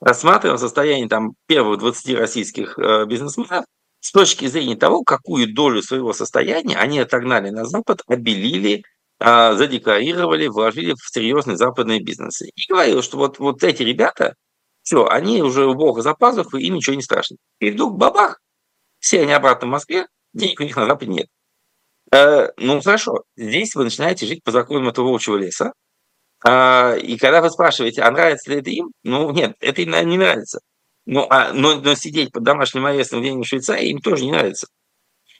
рассматривал состояние там первых 20 российских э, бизнесменов с точки зрения того, какую долю своего состояния они отогнали на Запад, обелили, а, задекларировали, вложили в серьезные западные бизнесы. И говорил, что вот, вот эти ребята, все, они уже у Бога за пазуху, им ничего не страшно. И вдруг бабах, все они обратно в Москве, денег у них на Западе нет. Э, ну, хорошо, здесь вы начинаете жить по законам этого волчьего леса, э, и когда вы спрашиваете, а нравится ли это им, ну, нет, это им, наверное, не нравится. Ну, а, но, но сидеть под домашним арестом где-нибудь в Швейцарии им тоже не нравится.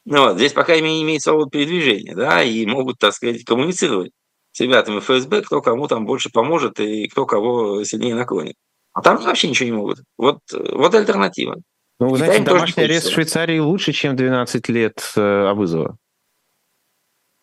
Ну, вот, здесь пока ими имеют свободу передвижения, да, и могут, так сказать, коммуницировать с ребятами ФСБ, кто кому там больше поможет и кто кого сильнее наклонит. А там вообще ничего не могут. Вот, вот альтернатива. Ну, вы знаете, домашний арест в Швейцарии лучше, чем 12 лет э, обызова.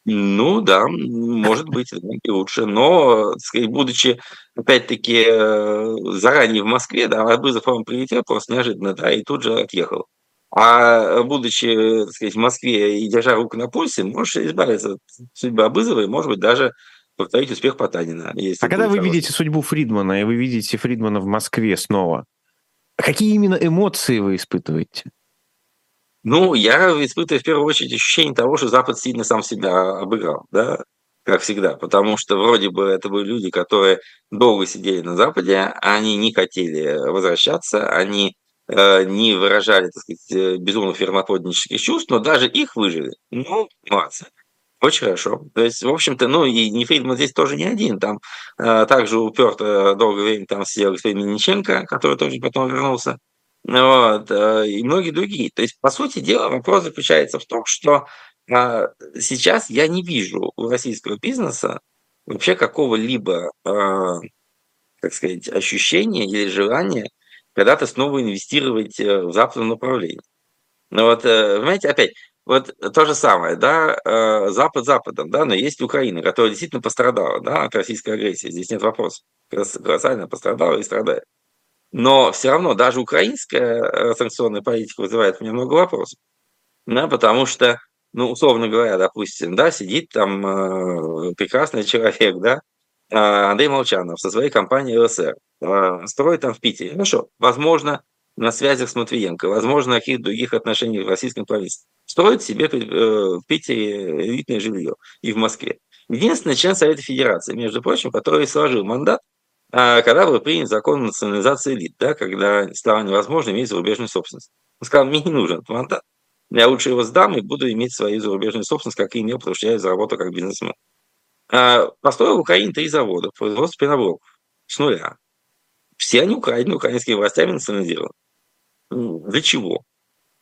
Ну да, может быть, и лучше. Но, сказать, будучи, опять-таки, э, заранее в Москве, да, Абызов вам прилетел просто неожиданно, да, и тут же отъехал. А будучи, так сказать, в Москве и держа руку на пульсе, можешь избавиться от судьбы Абызова и, может быть, даже повторить успех Потанина. А когда вы хороший. видите судьбу Фридмана, и вы видите Фридмана в Москве снова, какие именно эмоции вы испытываете? Ну, я испытываю в первую очередь ощущение того, что Запад сильно сам себя обыграл, да, как всегда, потому что вроде бы это были люди, которые долго сидели на Западе, они не хотели возвращаться, они э, не выражали, так сказать, э, безумно фермоподнических чувств, но даже их выжили. Ну, молодцы. Очень хорошо. То есть, в общем-то, ну и не здесь тоже не один. Там э, также уперто долгое время там сидел господин Миниченко, который тоже потом вернулся. Вот, э, и многие другие. То есть, по сути дела, вопрос заключается в том, что э, сейчас я не вижу у российского бизнеса вообще какого-либо, э, так сказать, ощущения или желания когда-то снова инвестировать в западном направлении. Но вот, понимаете, опять, вот то же самое, да, Запад Западом, да, но есть Украина, которая действительно пострадала, да, от российской агрессии, здесь нет вопросов, колоссально пострадала и страдает. Но все равно даже украинская э, санкционная политика вызывает у меня много вопросов. Да, потому что, ну, условно говоря, допустим, да, сидит там э, прекрасный человек, да, э, Андрей Молчанов со своей компанией ЛСР, э, строит там в Питере. Хорошо, возможно, на связях с Матвиенко, возможно, каких-то других отношениях в российском правительстве. Строит себе э, в Питере элитное жилье и в Москве. Единственный член Совета Федерации, между прочим, который сложил мандат когда был принят закон о национализации элит, да, когда стало невозможно иметь зарубежную собственность. Он сказал, мне не нужен этот мандат, я лучше его сдам и буду иметь свою зарубежную собственность, как и имел, потому что я заработал как бизнесмен. А, построил в Украине три завода, производство пеноблоков с нуля. Все они украдены украинскими властями национализированы. Для чего?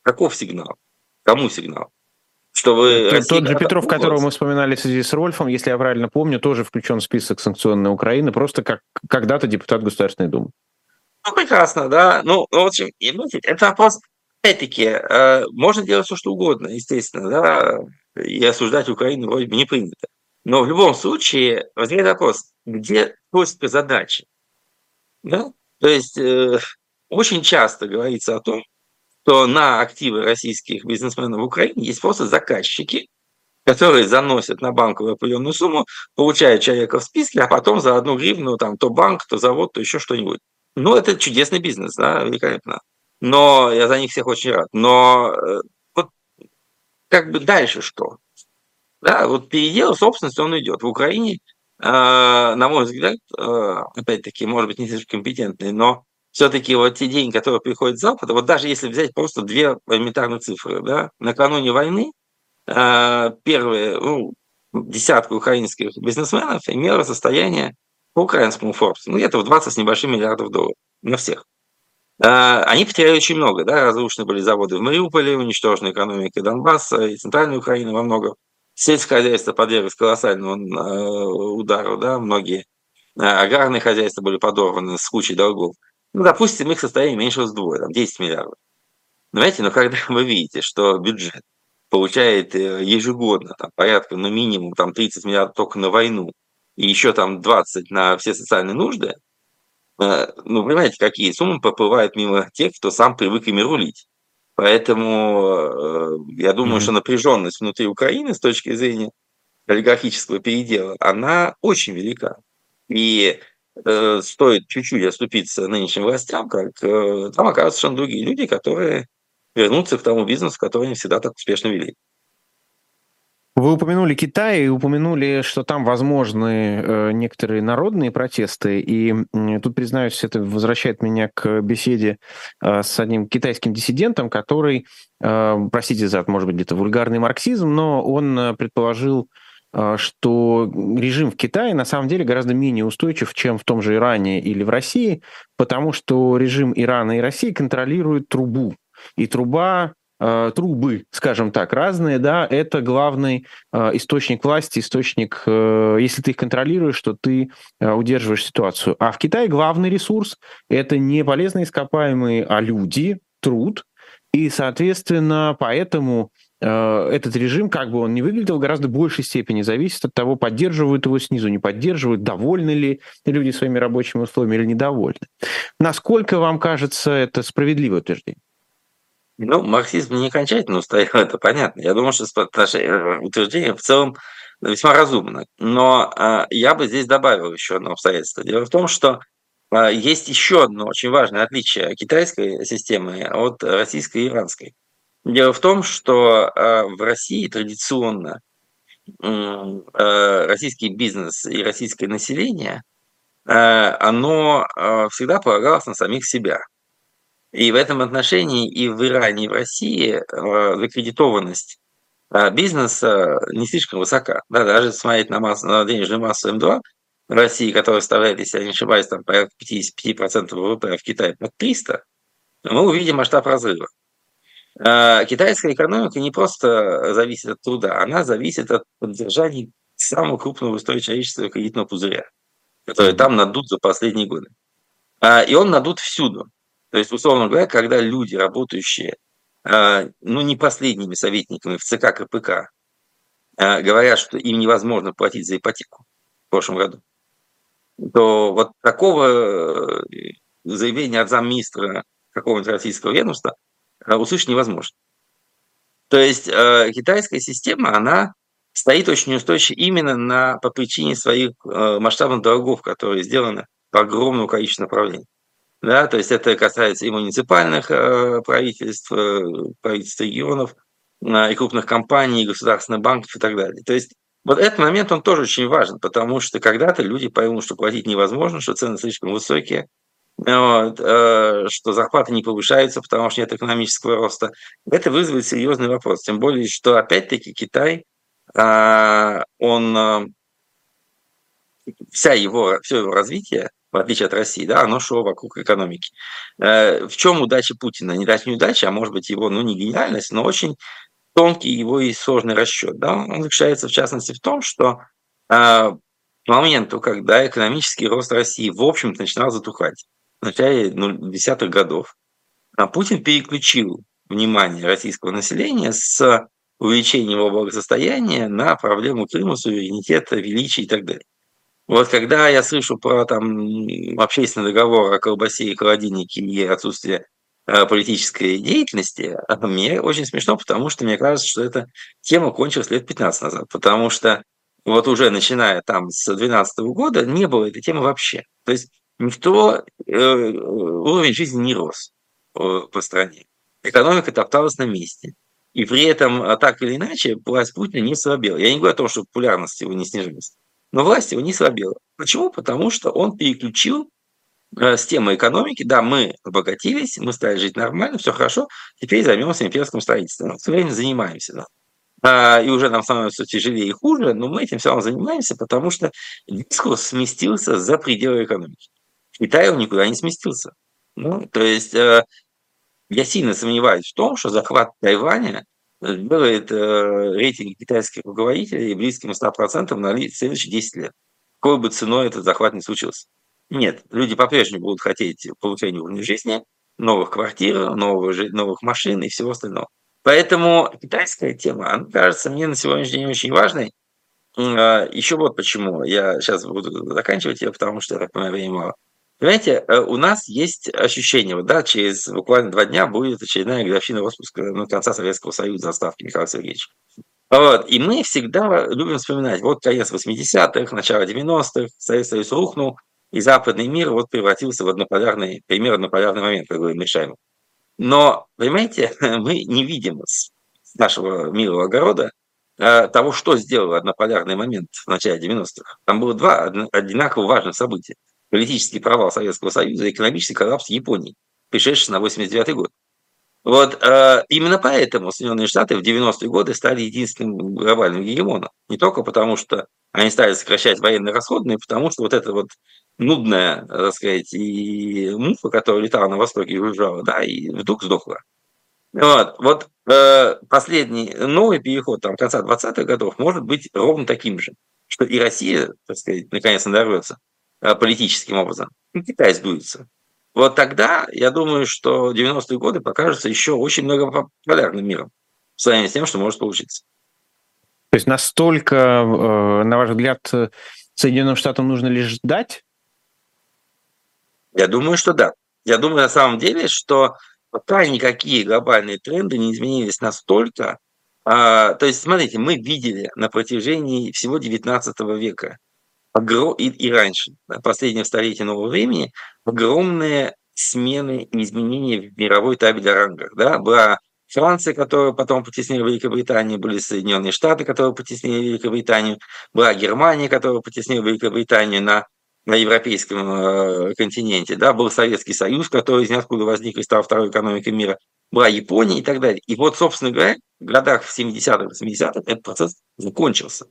Каков сигнал? Кому сигнал? Что вы... Тот, тот же Петров, которого мы вспоминали в связи с Рольфом, если я правильно помню, тоже включен в список санкционной Украины, просто как когда-то депутат Государственной Думы. Ну, прекрасно, да. Ну, в общем, это вопрос, опять-таки, э, можно делать все, что угодно, естественно, да, и осуждать Украину вроде бы не принято. Но в любом случае возникает вопрос, где точка задачи? Да? То есть э, очень часто говорится о том, что на активы российских бизнесменов в Украине есть просто заказчики, которые заносят на банковую определенную сумму, получают человека в списке, а потом за одну гривну там то банк, то завод, то еще что-нибудь. Ну, это чудесный бизнес, да, великолепно. Но я за них всех очень рад. Но э, вот как бы дальше что? Да, вот передел собственности он идет. В Украине, э, на мой взгляд, э, опять-таки, может быть, не слишком компетентный, но все-таки вот те деньги, которые приходят с Запада, вот даже если взять просто две элементарные цифры, да, накануне войны э, первые, ну, десятка украинских бизнесменов имела состояние по украинскому Forbes, ну, где-то в 20 с небольшим миллиардов долларов на всех. Э, они потеряли очень много, да, разрушены были заводы в Мариуполе, уничтожена экономика Донбасса и Центральной Украины во многом. Сельское хозяйство подверглось колоссальному э, удару, да, многие аграрные хозяйства были подорваны с кучей долгов. Ну, допустим, их состояние меньшилось вдвое, там 10 миллиардов. Знаете, но когда вы видите, что бюджет получает э, ежегодно там, порядка, ну, минимум там 30 миллиардов только на войну, и еще там 20 на все социальные нужды, э, ну, понимаете, какие суммы проплывают мимо тех, кто сам привык ими рулить. Поэтому э, я думаю, mm-hmm. что напряженность внутри Украины с точки зрения олигархического передела, она очень велика. И э, стоит чуть-чуть оступиться нынешним властям, как э, там окажутся совершенно другие люди, которые вернутся к тому бизнесу, который они всегда так успешно вели. Вы упомянули Китай и упомянули, что там возможны э, некоторые народные протесты. И тут, признаюсь, это возвращает меня к беседе э, с одним китайским диссидентом, который, простите за, может быть, где-то вульгарный марксизм, но он предположил что режим в Китае на самом деле гораздо менее устойчив, чем в том же Иране или в России, потому что режим Ирана и России контролирует трубу. И труба э, трубы, скажем так, разные, да, это главный э, источник власти, источник, э, если ты их контролируешь, то ты удерживаешь ситуацию. А в Китае главный ресурс – это не полезные ископаемые, а люди, труд, и, соответственно, поэтому этот режим, как бы он ни выглядел, в гораздо большей степени зависит от того, поддерживают его снизу, не поддерживают, довольны ли люди своими рабочими условиями или недовольны. Насколько вам кажется это справедливое утверждение? Ну, марксизм не окончательно устоял, это понятно. Я думаю, что э, утверждение в целом весьма разумно. Но э, я бы здесь добавил еще одно обстоятельство. Дело в том, что э, есть еще одно очень важное отличие китайской системы от российской и иранской. Дело в том, что э, в России традиционно э, российский бизнес и российское население, э, оно всегда полагалось на самих себя. И в этом отношении и в Иране, и в России закредитованность бизнеса не слишком высока. Да, даже смотреть на, массу, на денежную массу М2 в России, которая составляет, если я не ошибаюсь, там порядка 55% ВВП, а в Китае под 300, мы увидим масштаб разрыва. А, китайская экономика не просто зависит от труда, она зависит от поддержания самого крупного в истории человечества кредитного пузыря, который там надут за последние годы. А, и он надут всюду. То есть, условно говоря, когда люди, работающие, а, ну, не последними советниками в ЦК КПК, говорят, что им невозможно платить за ипотеку в прошлом году, то вот такого э, заявления от замминистра какого-нибудь российского ведомства – услышать невозможно. То есть э, китайская система, она стоит очень устойчиво именно на, по причине своих э, масштабных долгов, которые сделаны по огромному количеству направлений. Да, то есть это касается и муниципальных э, правительств, э, правительств регионов, э, и крупных компаний, и государственных банков и так далее. То есть вот этот момент, он тоже очень важен, потому что когда-то люди поймут, что платить невозможно, что цены слишком высокие, вот, э, что зарплаты не повышаются, потому что нет экономического роста, это вызовет серьезный вопрос. Тем более, что опять-таки Китай, а, он э, вся его, все его развитие, в отличие от России, да, оно шло вокруг экономики. Э, в чем удача Путина? Не дать неудача, а может быть его, ну не гениальность, но очень тонкий его и сложный расчет. Да? Он заключается в частности в том, что к моменту, когда экономический рост России в общем-то начинал затухать, в начале ну, десятых годов, а Путин переключил внимание российского населения с увеличением его благосостояния на проблему Крыма, суверенитета, величия и так далее. Вот когда я слышу про там, общественный договор о колбасе и холодильнике и отсутствие э, политической деятельности, мне очень смешно, потому что мне кажется, что эта тема кончилась лет 15 назад, потому что вот уже начиная там с 2012 года не было этой темы вообще. То есть никто, э, уровень жизни не рос э, по стране. Экономика топталась на месте. И при этом, а так или иначе, власть Путина не слабела. Я не говорю о том, что популярность его не снижалась. Но власть его не слабела. Почему? Потому что он переключил э, с темы экономики. Да, мы обогатились, мы стали жить нормально, все хорошо. Теперь займемся имперским строительством. Все время занимаемся. Да. А, и уже нам становится тяжелее и хуже, но мы этим все равно занимаемся, потому что дискурс сместился за пределы экономики. Китай он никуда не сместился. Ну, то есть э, я сильно сомневаюсь в том, что захват Тайваня делает э, рейтинг китайских руководителей близким 100% на следующие 10 лет. Какой бы ценой этот захват не случился. Нет, люди по-прежнему будут хотеть получения уровня жизни, новых квартир, новых, новых машин и всего остального. Поэтому китайская тема, она кажется мне на сегодняшний день очень важной. А, Еще вот почему. Я сейчас буду заканчивать ее, потому что, я так понимаю, времени мало. Понимаете, э, у нас есть ощущение, вот, да, через буквально два дня будет очередная годовщина распуска ну, конца Советского Союза заставки Михаила Сергеевича. Вот. И мы всегда любим вспоминать, вот конец 80-х, начало 90-х, Советский Союз рухнул, и западный мир вот превратился в однополярный, пример однополярный момент, как говорит Мишаев. Но, понимаете, мы не видим с нашего милого огорода э, того, что сделал однополярный момент в начале 90-х. Там было два одинаково важных события политический провал Советского Союза и экономический коллапс Японии, пришедший на 89 год. Вот э, именно поэтому Соединенные Штаты в 90-е годы стали единственным глобальным гегемоном. Не только потому, что они стали сокращать военные расходы, но и потому, что вот эта вот нудная, так сказать, и муфа, которая летала на востоке и уезжала, да, и вдруг сдохла. Вот, вот э, последний новый переход там, конца 20-х годов может быть ровно таким же, что и Россия, так сказать, наконец надорвется политическим образом, и Китай сдуется. Вот тогда, я думаю, что 90-е годы покажутся еще очень многополярным миром в сравнении с тем, что может получиться. То есть настолько, э, на ваш взгляд, Соединенным Штатам нужно лишь ждать? Я думаю, что да. Я думаю на самом деле, что пока никакие глобальные тренды не изменились настолько. А, то есть, смотрите, мы видели на протяжении всего XIX века и, и раньше, последнего столетия нового времени, огромные смены и изменения в мировой табеле рангах. Да? Была Франция, которая потом потеснила Великобританию, были Соединенные Штаты, которые потеснили Великобританию, была Германия, которая потеснила Великобританию на на европейском э, континенте, да, был Советский Союз, который из ниоткуда возник и стал второй экономикой мира, была Япония и так далее. И вот, собственно говоря, в годах в 70-х, 80-х этот процесс закончился.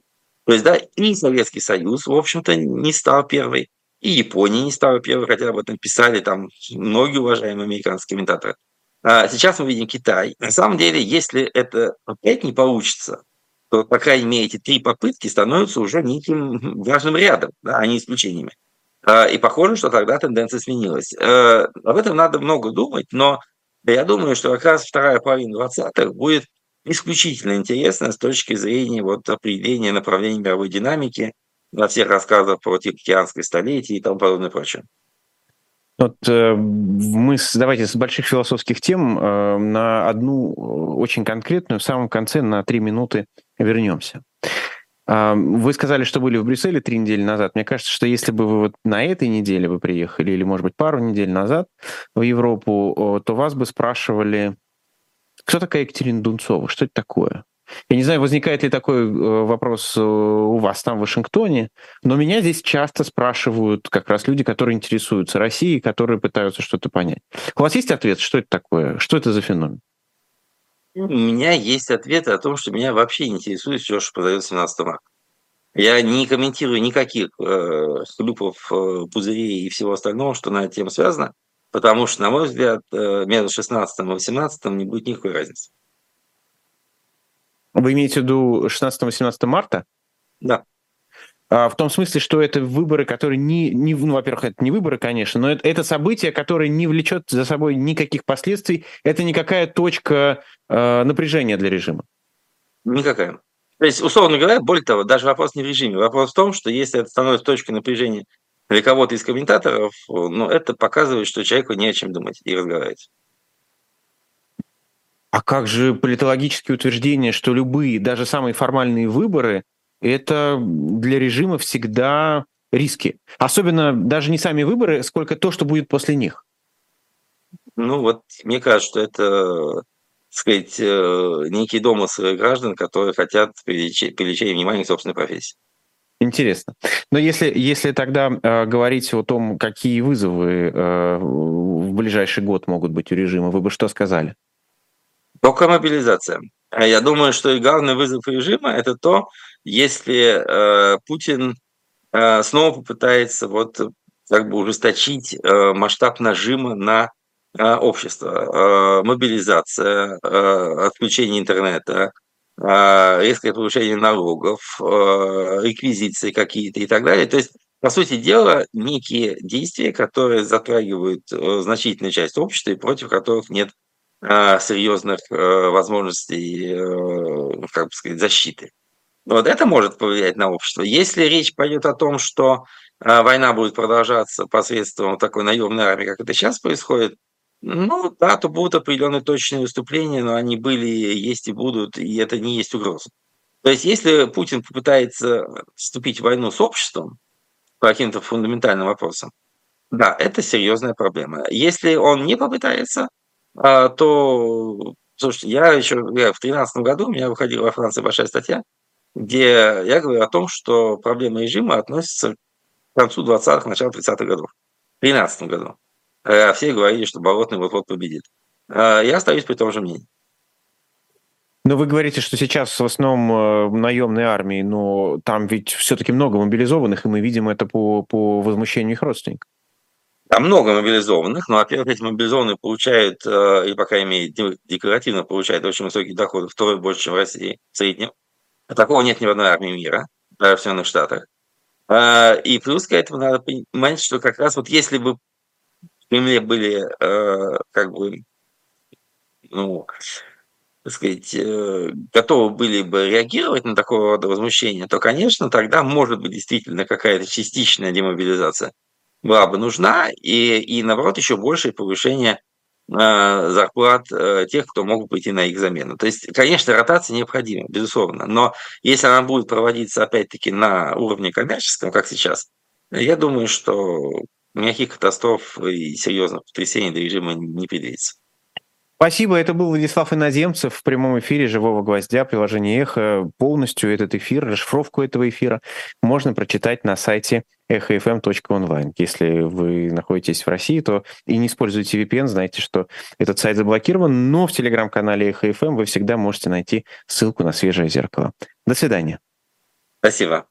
То есть, да, и Советский Союз, в общем-то, не стал первой, и Япония не стала первой, хотя об этом писали там многие уважаемые американские комментаторы. А сейчас мы видим Китай. На самом деле, если это опять не получится, то, по крайней мере, эти три попытки становятся уже неким важным рядом, да, а не исключениями. А, и похоже, что тогда тенденция сменилась. Э, об этом надо много думать, но я думаю, что как раз вторая половина 20-х будет исключительно интересна с точки зрения вот определения направления мировой динамики на всех рассказах про Тихоокеанское столетие и тому подобное прочее. Вот э, мы с, давайте с больших философских тем э, на одну э, очень конкретную в самом конце на три минуты вернемся. Э, вы сказали, что были в Брюсселе три недели назад. Мне кажется, что если бы вы вот на этой неделе вы приехали, или, может быть, пару недель назад в Европу, то вас бы спрашивали, кто такая Екатерина Дунцова, что это такое? Я не знаю, возникает ли такой э, вопрос э, у вас там в Вашингтоне, но меня здесь часто спрашивают как раз люди, которые интересуются Россией, которые пытаются что-то понять. У вас есть ответ, что это такое? Что это за феномен? У меня есть ответ о том, что меня вообще интересует все, что продается 17 марта. Я не комментирую никаких э, хлюпов, э, пузырей и всего остального, что на эту тему связано, потому что, на мой взгляд, э, между 16 и 18 не будет никакой разницы. Вы имеете в виду 16-18 марта? Да. А, в том смысле, что это выборы, которые не, не ну, во-первых, это не выборы, конечно, но это, это событие, которое не влечет за собой никаких последствий. Это никакая точка э, напряжения для режима. Никакая. То есть, условно говоря, более того, даже вопрос не в режиме. Вопрос в том, что если это становится точкой напряжения для кого-то из комментаторов, ну, это показывает, что человеку не о чем думать и разговаривать. А как же политологические утверждения, что любые, даже самые формальные выборы, это для режима всегда риски. Особенно даже не сами выборы, сколько то, что будет после них. Ну вот, мне кажется, что это, так сказать, э, некий домыслы граждан, которые хотят привлечь, привлечения внимания к собственной профессии. Интересно. Но если, если тогда э, говорить о том, какие вызовы э, в ближайший год могут быть у режима, вы бы что сказали? Только мобилизация. А я думаю, что и главный вызов режима – это то, если э, Путин э, снова попытается вот как бы ужесточить э, масштаб нажима на э, общество. Э, мобилизация, э, отключение интернета, резкое повышение налогов, э, реквизиции какие-то и так далее. То есть, по сути дела, некие действия, которые затрагивают э, значительную часть общества и против которых нет серьезных э, возможностей, э, как бы сказать, защиты. Вот это может повлиять на общество. Если речь пойдет о том, что война будет продолжаться посредством такой наемной армии, как это сейчас происходит, ну да, то будут определенные точные выступления, но они были, есть и будут, и это не есть угроза. То есть если Путин попытается вступить в войну с обществом по каким-то фундаментальным вопросам, да, это серьезная проблема. Если он не попытается, а, то, слушайте, я еще я в 2013 году у меня выходила во Франции большая статья, где я говорю о том, что проблема режима относится к концу 20-х, началу 30-х годов. В 2013 году. А все говорили, что Болотный вот-вот победит. А я остаюсь при том же мнении. Но вы говорите, что сейчас в основном э, наемной армии, но там ведь все-таки много мобилизованных, и мы видим это по, по возмущению их родственников. Там много мобилизованных, но, во-первых, эти мобилизованные получают, э, или, по крайней мере, декларативно получают очень высокие доходы, второй больше, чем в России в среднем. А такого нет ни в одной армии мира, даже в Соединенных Штатах. И плюс к этому надо понимать, что как раз вот если бы Кремле были э, как бы, ну, так сказать, э, готовы были бы реагировать на такого рода возмущение, то, конечно, тогда может быть действительно какая-то частичная демобилизация была бы нужна, и, и наоборот, еще большее повышение э, зарплат э, тех, кто могут пойти на их замену. То есть, конечно, ротация необходима, безусловно, но если она будет проводиться, опять-таки, на уровне коммерческом, как сейчас, я думаю, что никаких катастроф и серьезных потрясений для режима не предвидится. Спасибо. Это был Владислав Иноземцев в прямом эфире «Живого гвоздя» приложение «Эхо». Полностью этот эфир, расшифровку этого эфира можно прочитать на сайте echo.fm.online. Если вы находитесь в России, то и не используете VPN, знайте, что этот сайт заблокирован, но в телеграм-канале Echo FM вы всегда можете найти ссылку на свежее зеркало. До свидания. Спасибо.